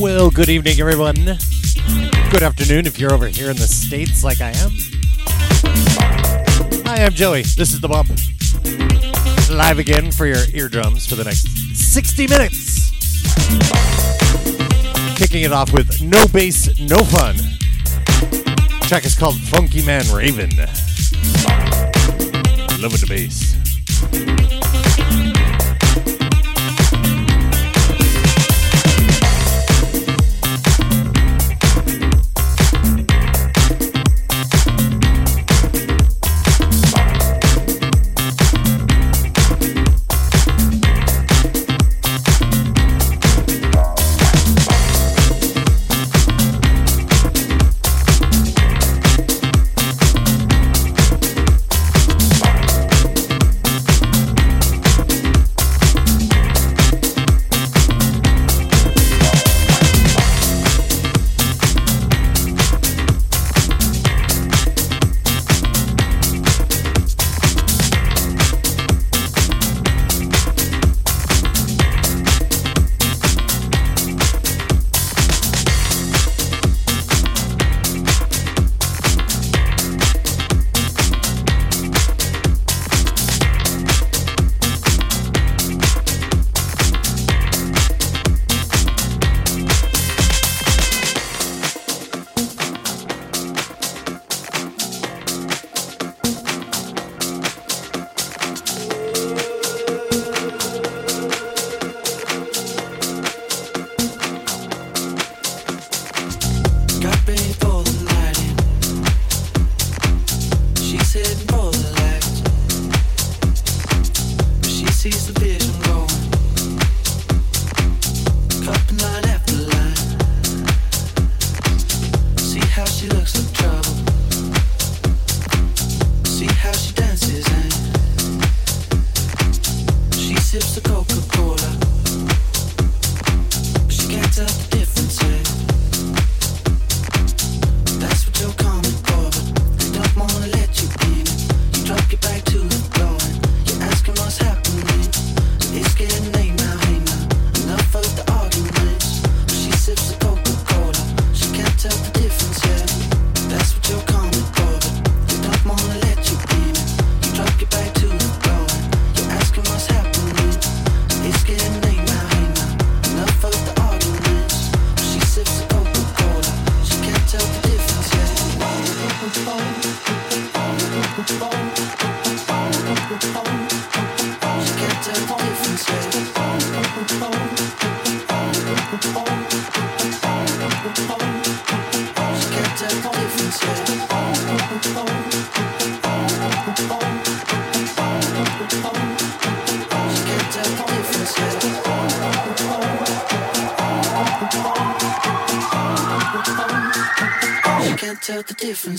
good evening, everyone. Good afternoon if you're over here in the States like I am. Hi, I'm Joey. This is The Bump. Live again for your eardrums for the next 60 minutes. Kicking it off with No Bass, No Fun. The track is called Funky Man Raven. Loving the bass.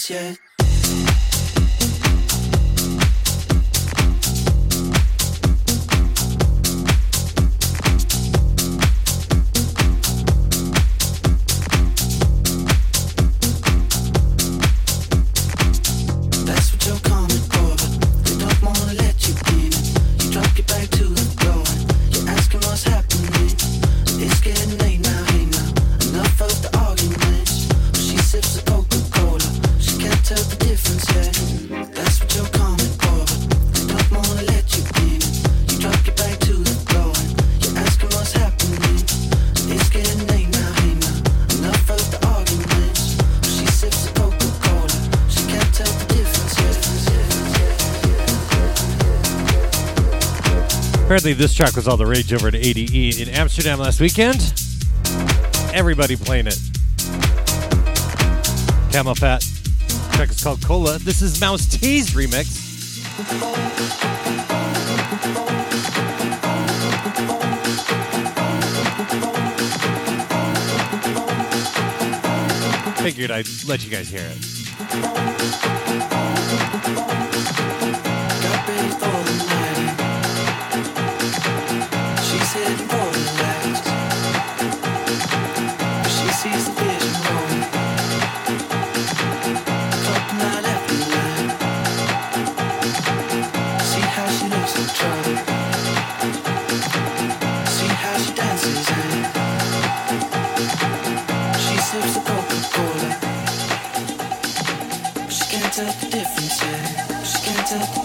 Yet. Apparently, this track was all the rage over at ADE in Amsterdam last weekend. Everybody playing it. CamelPhat. The track is called Cola. This is Mousse T's remix. Figured I'd let you guys hear it. to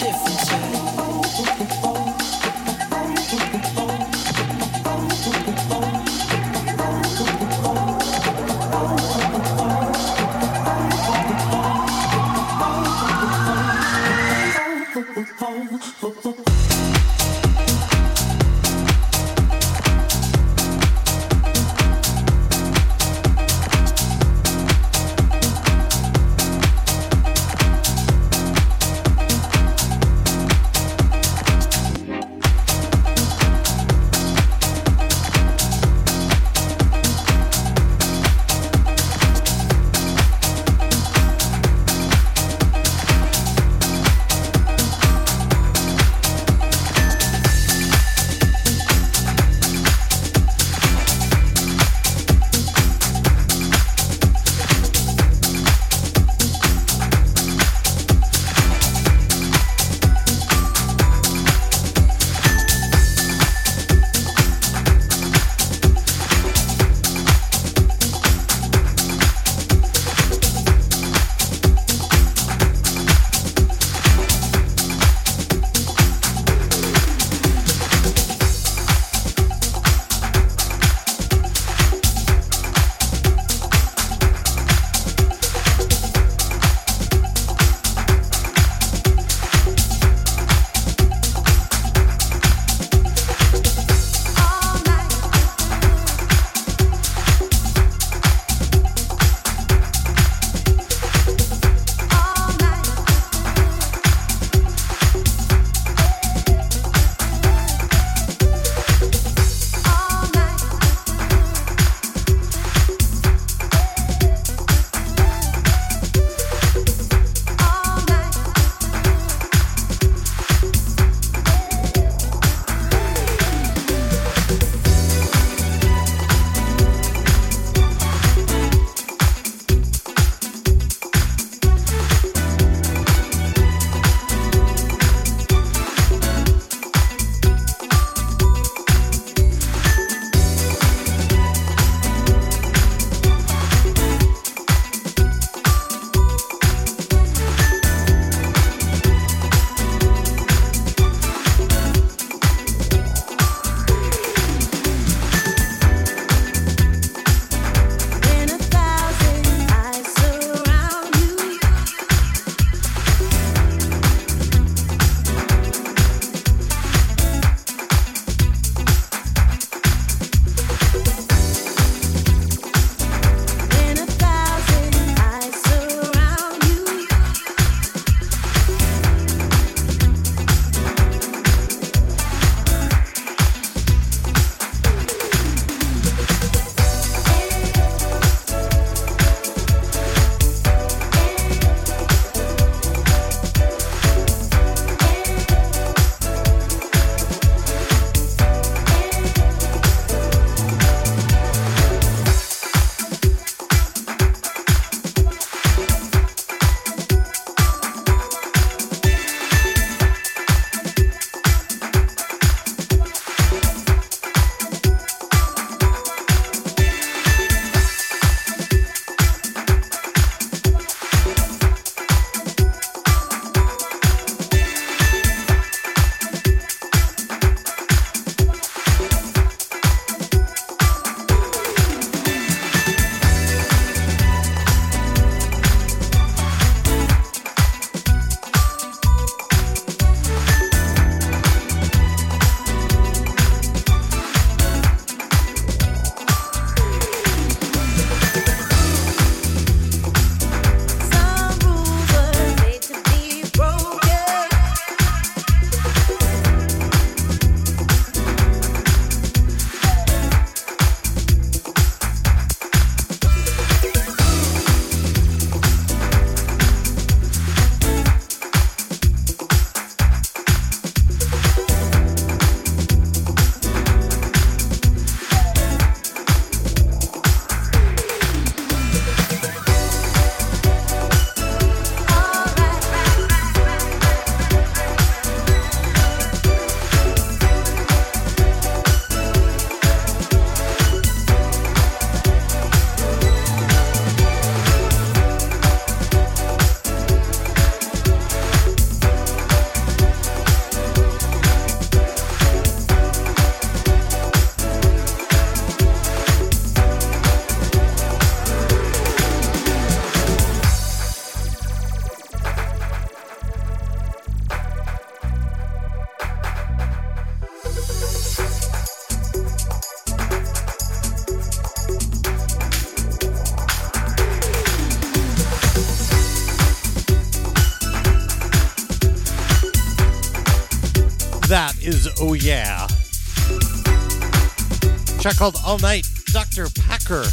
Called All Night, Dr. Packer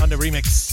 on the remix.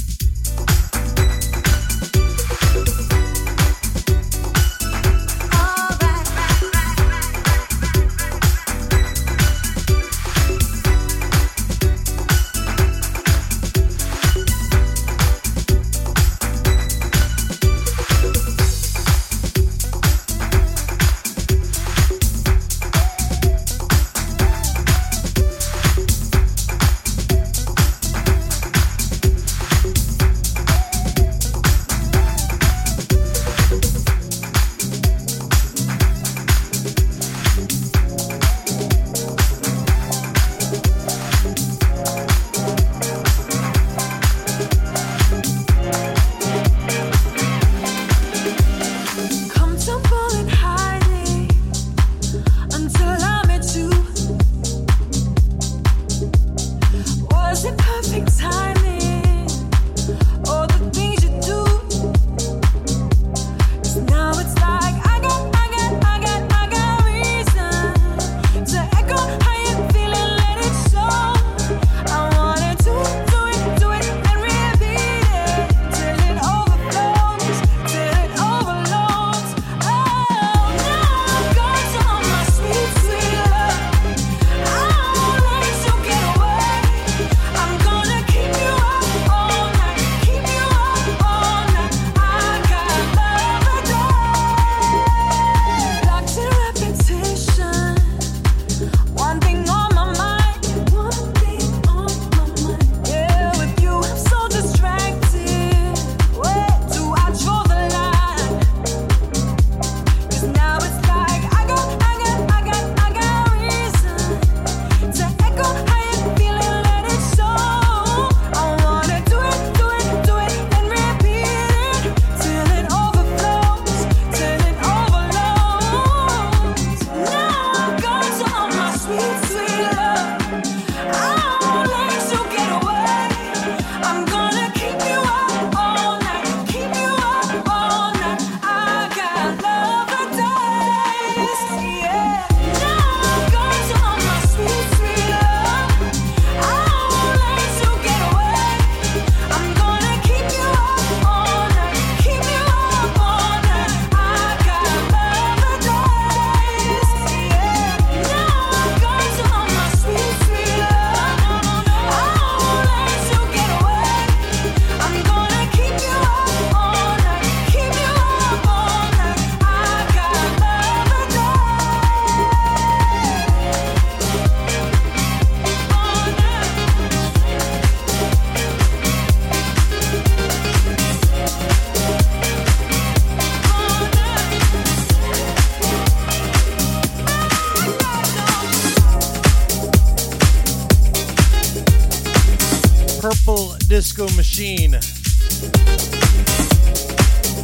Disco Machine. A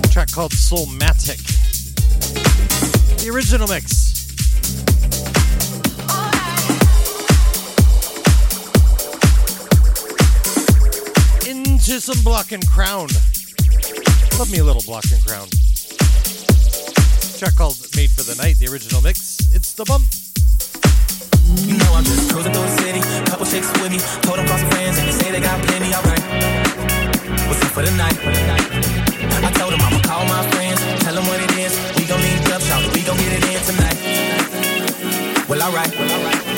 track called Soulmatic. The original mix. Into some Block and Crown. Love me a little Block and Crown. Track called Made for the Night, the original mix. It's the bump. Alright. Well, alright.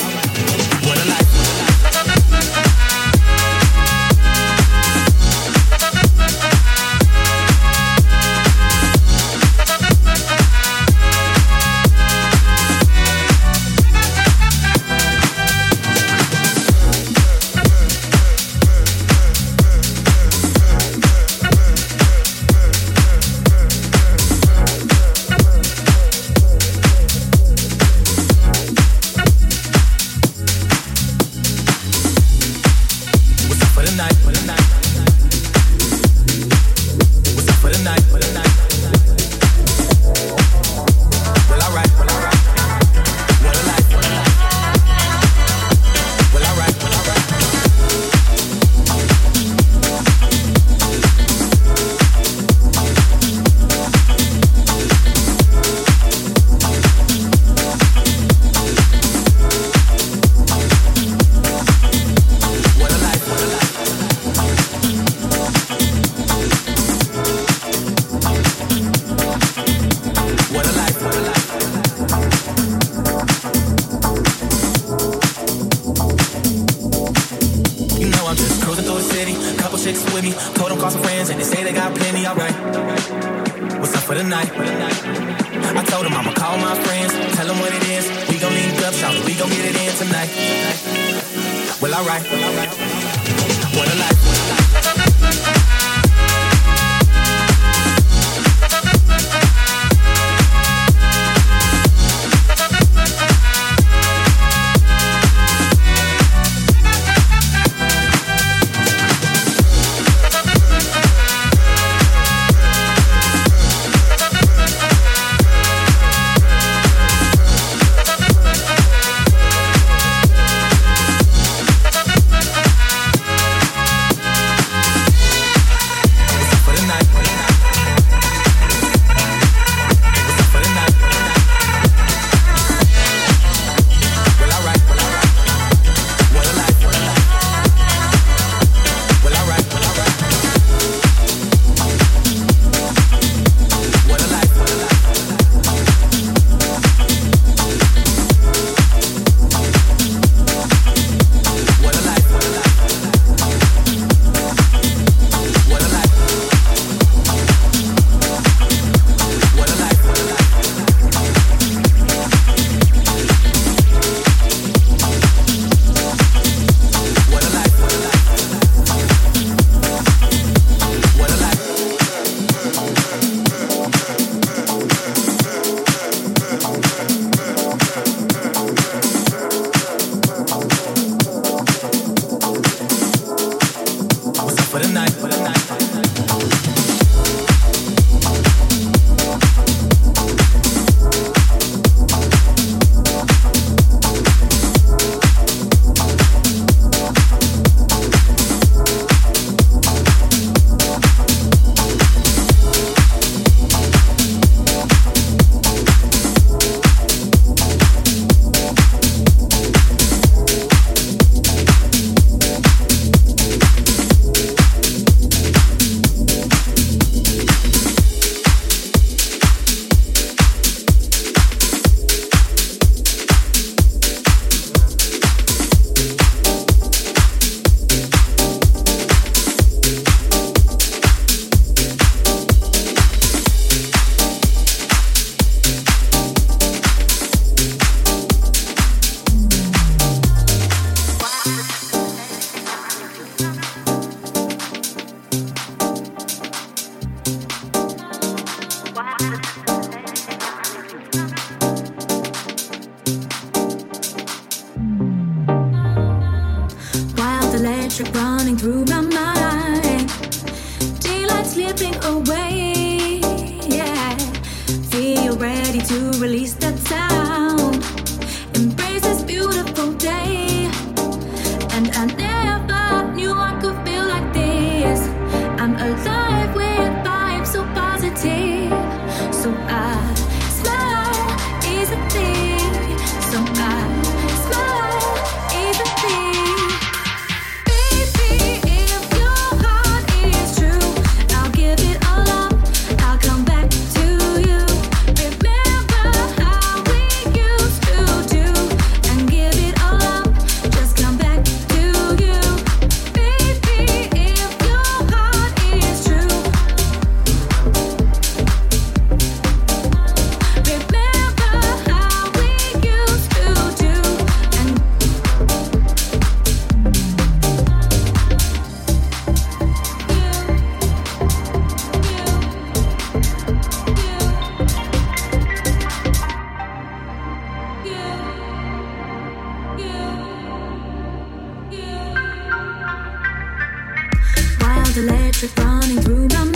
electric running through my mind.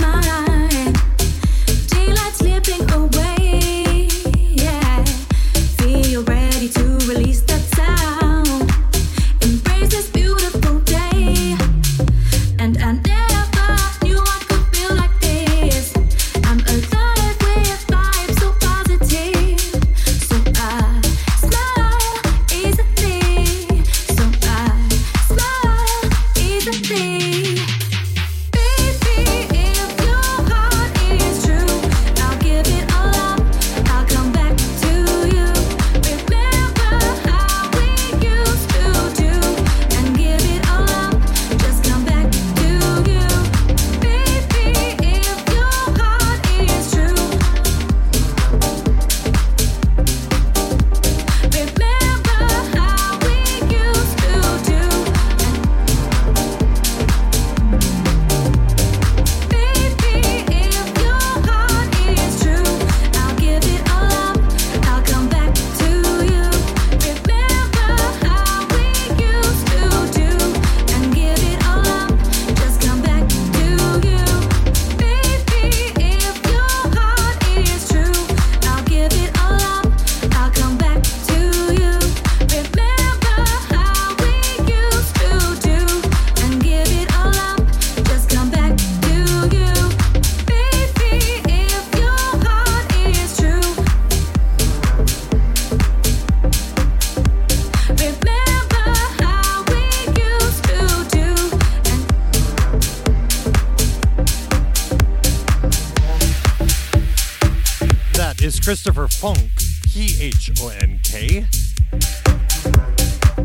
Christopher Phonk, P H O N K.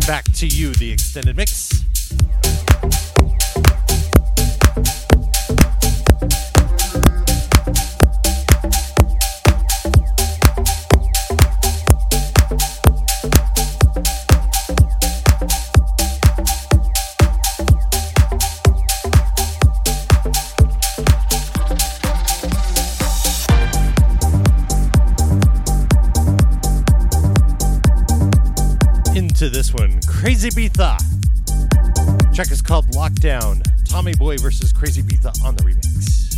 Back to you, the extended mix. Crazibiza. Track is called Lockdown. Tommy Boy versus Crazibiza on the remix.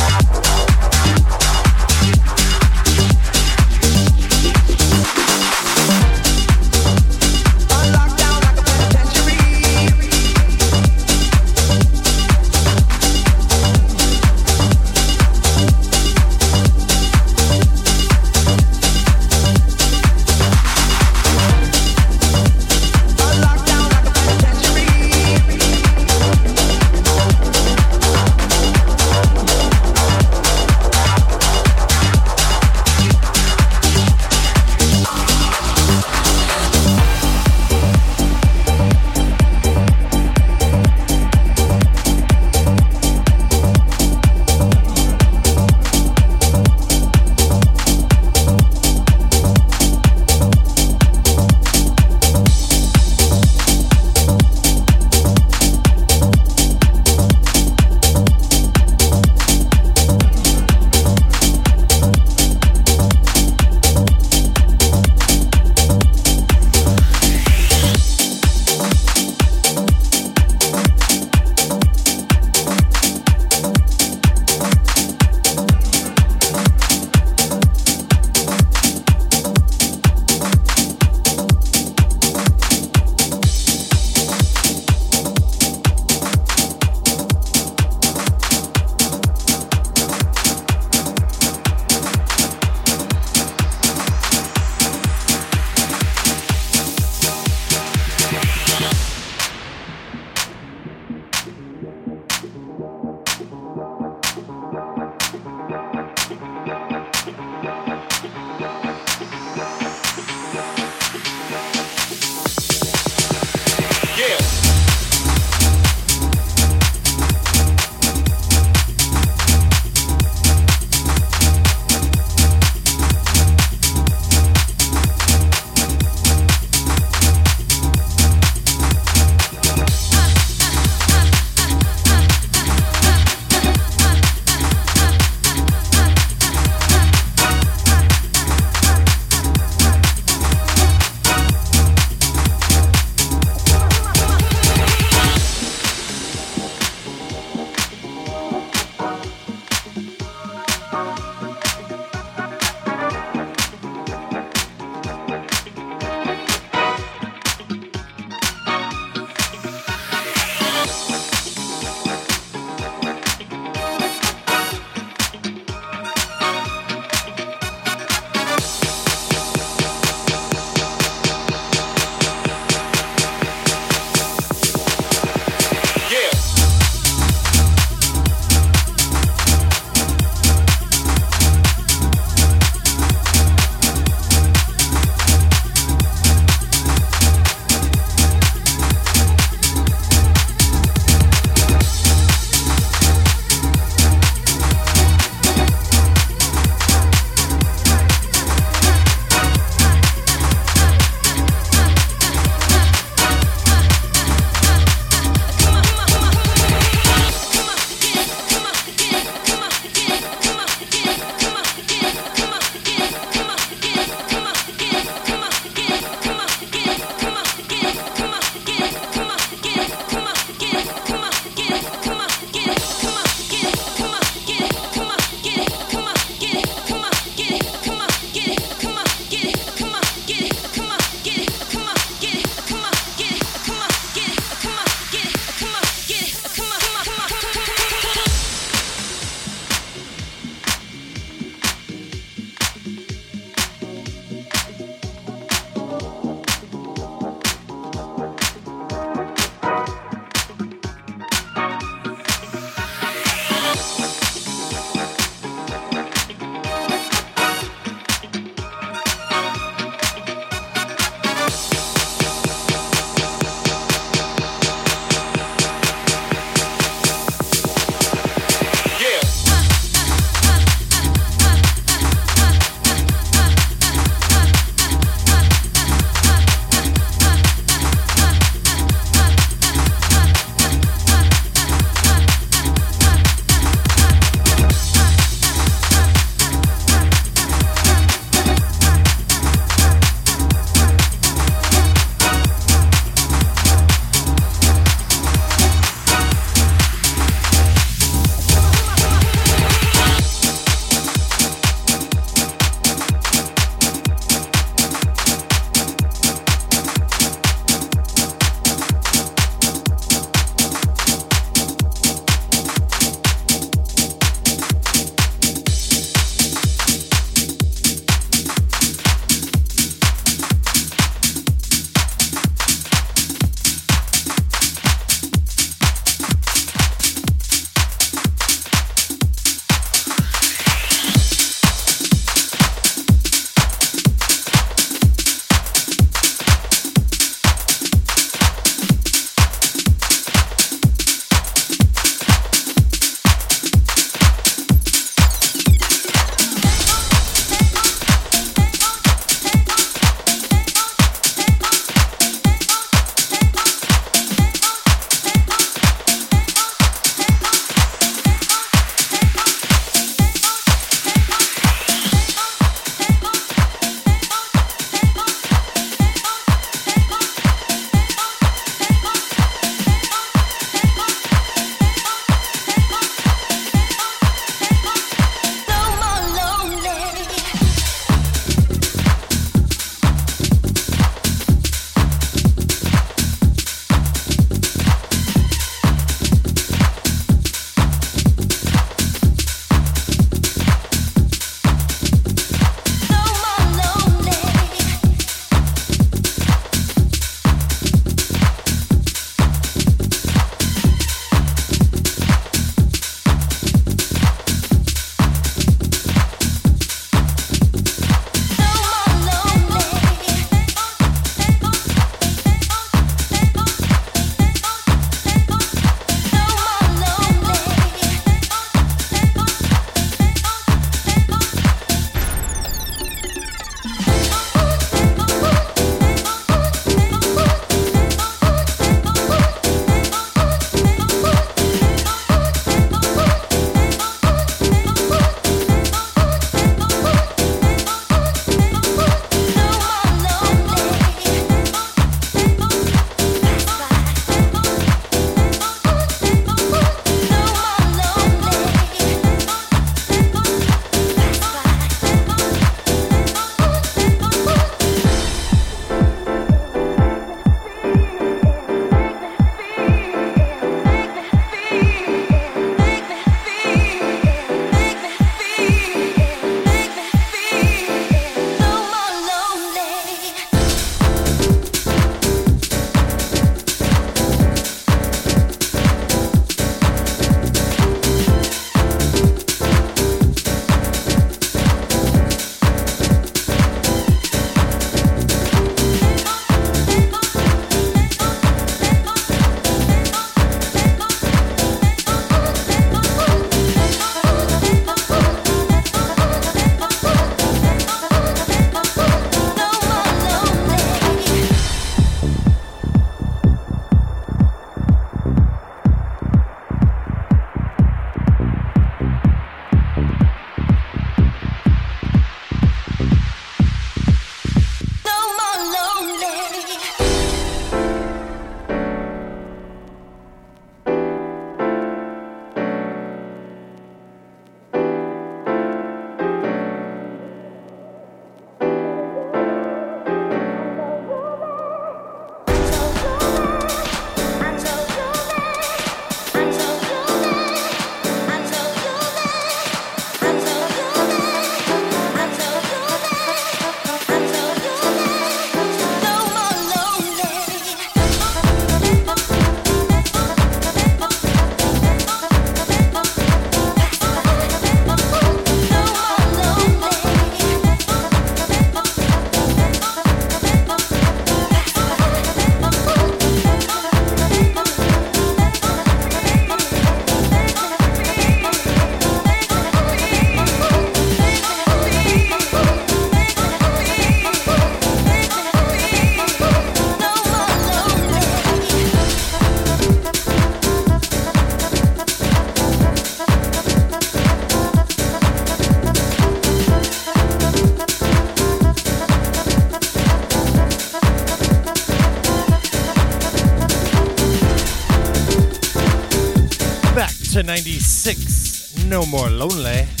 No More Lonely.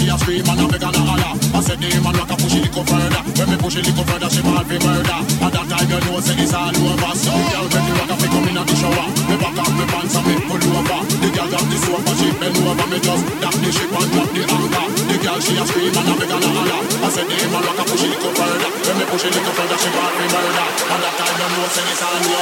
She a scream and a beg and a holler. I said the man rock a push it little further. When me push it little further, she ball fi murder. At that time you know say it's all over. So girl when the rock a fi come in the shower. Me back off me pants and me pull over. The girl drop the and she bend over. Me just dock the ship and drop the anchor. The girl she a scream and a beg and a holler. I said the man rock a push it little further. When me push it little further, she ball fi murder. At that time you know say it's all over.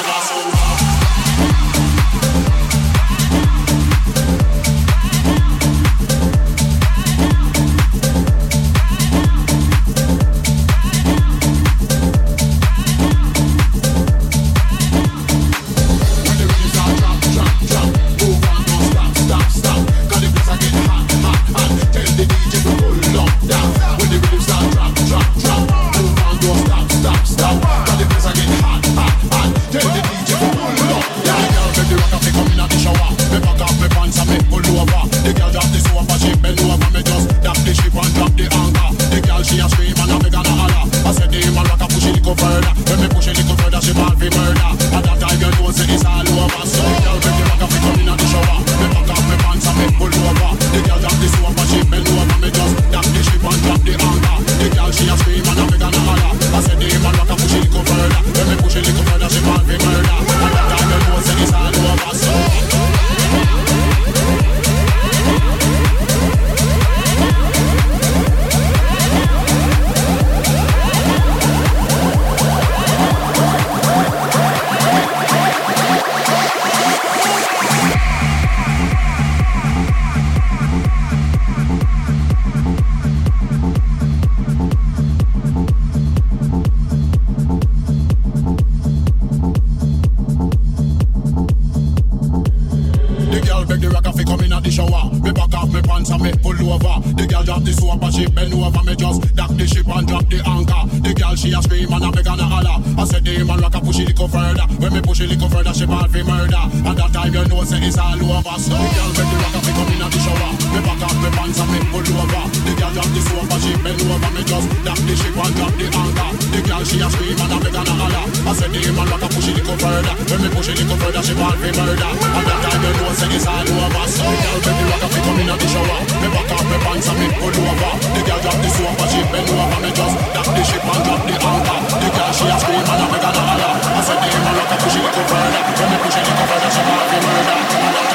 up a ship, bend over me just dock the ship and drop the anchor. The girl she a scream and I beg and a holler. I said the man rock a push it little further. When me push it little further, she ball fi murder. At that time you know say it's all over. So the girl make the rock a pick up in the shower. Me back up me pants and me pull over. The girl drop the soap and she bend over me just dock the ship and drop the anchor. The girl she a scream and I beg and a holler. I said the man rock a push it little further. When me push it little further, she ball fi murder. At that time you know say it's all over. So the girl make the rock a pick up in the shower. Me back up me pants and me pull over over. The girl drop the sofa, she bend over me just tap the ship and drop the anchor. The girl she a scream and a make a holler. I said, "Damn, I rock a push it, go further." When me push it, go further, she want me murder.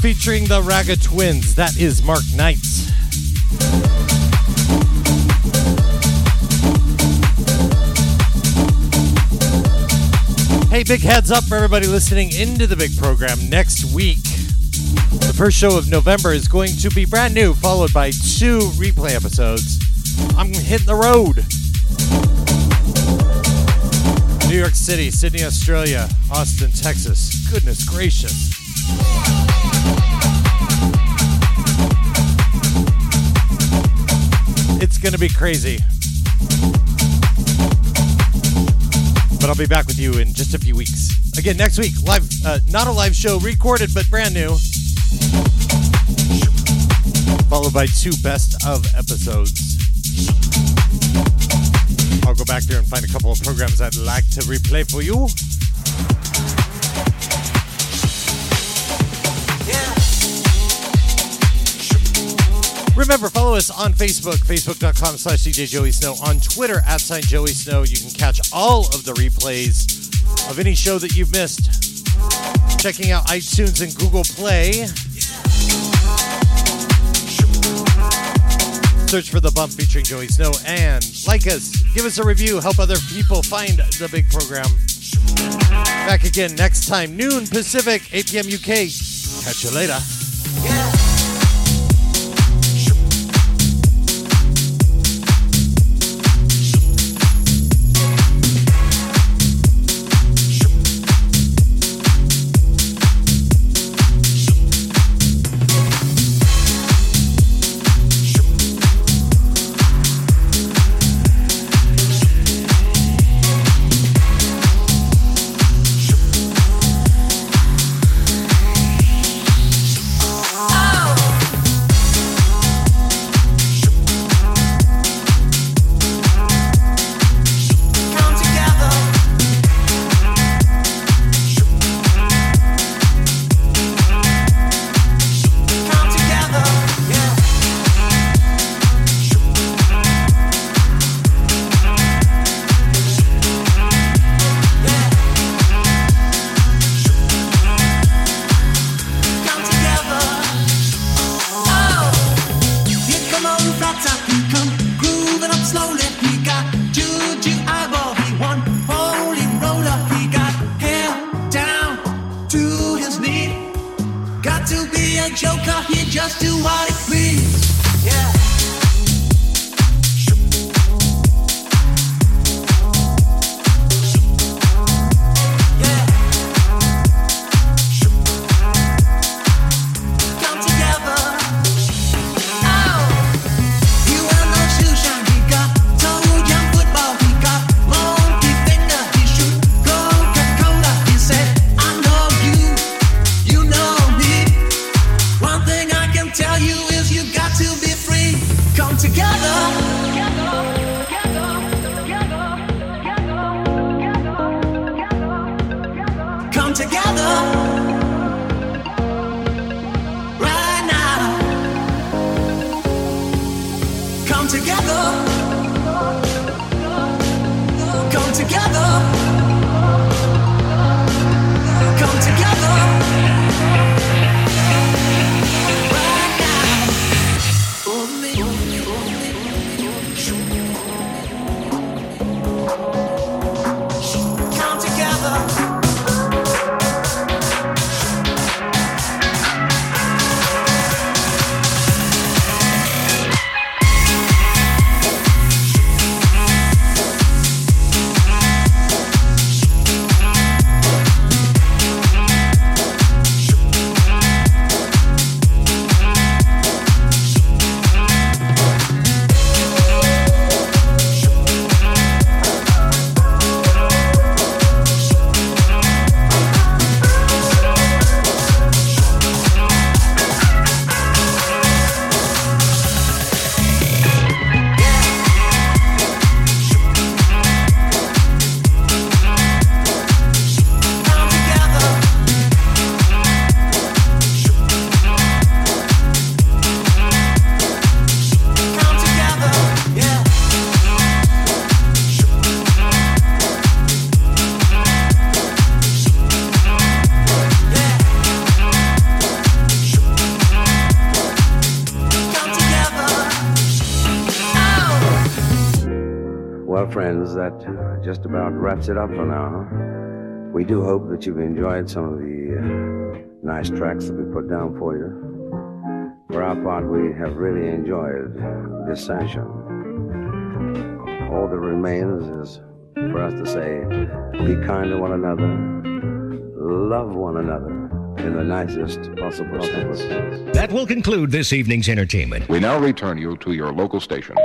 Featuring the Ragga Twins. That is Mark Knights. Hey, big heads up for everybody listening into the big program. Next week, the first show of November is going to be brand new, followed by two replay episodes. I'm hitting the road. New York City, Sydney, Australia, Austin, Texas. Goodness gracious. It's going to be crazy. But I'll be back with you in just a few weeks. Again, next week, live, uh, not a live show, recorded but brand new. Followed by two best of episodes. I'll go back there and find a couple of programs I'd like to replay for you. Remember, follow us on Facebook, facebook.com slash DJ Joey Snow, on Twitter at sign Joey Snow. You can catch all of the replays of any show that you've missed. Checking out iTunes and Google Play. Search for The Bump featuring Joey Snow and like us, give us a review, help other people find the big program. Back again next time, noon Pacific, 8 p.m. UK. Catch you later. Wraps it up for now. We do hope that you've enjoyed some of the uh, nice tracks that we put down for you. For our part, we have really enjoyed this session. All that remains is for us to say, be kind to one another, love one another in the nicest possible sense. That will conclude this evening's entertainment. We now return you to your local stations.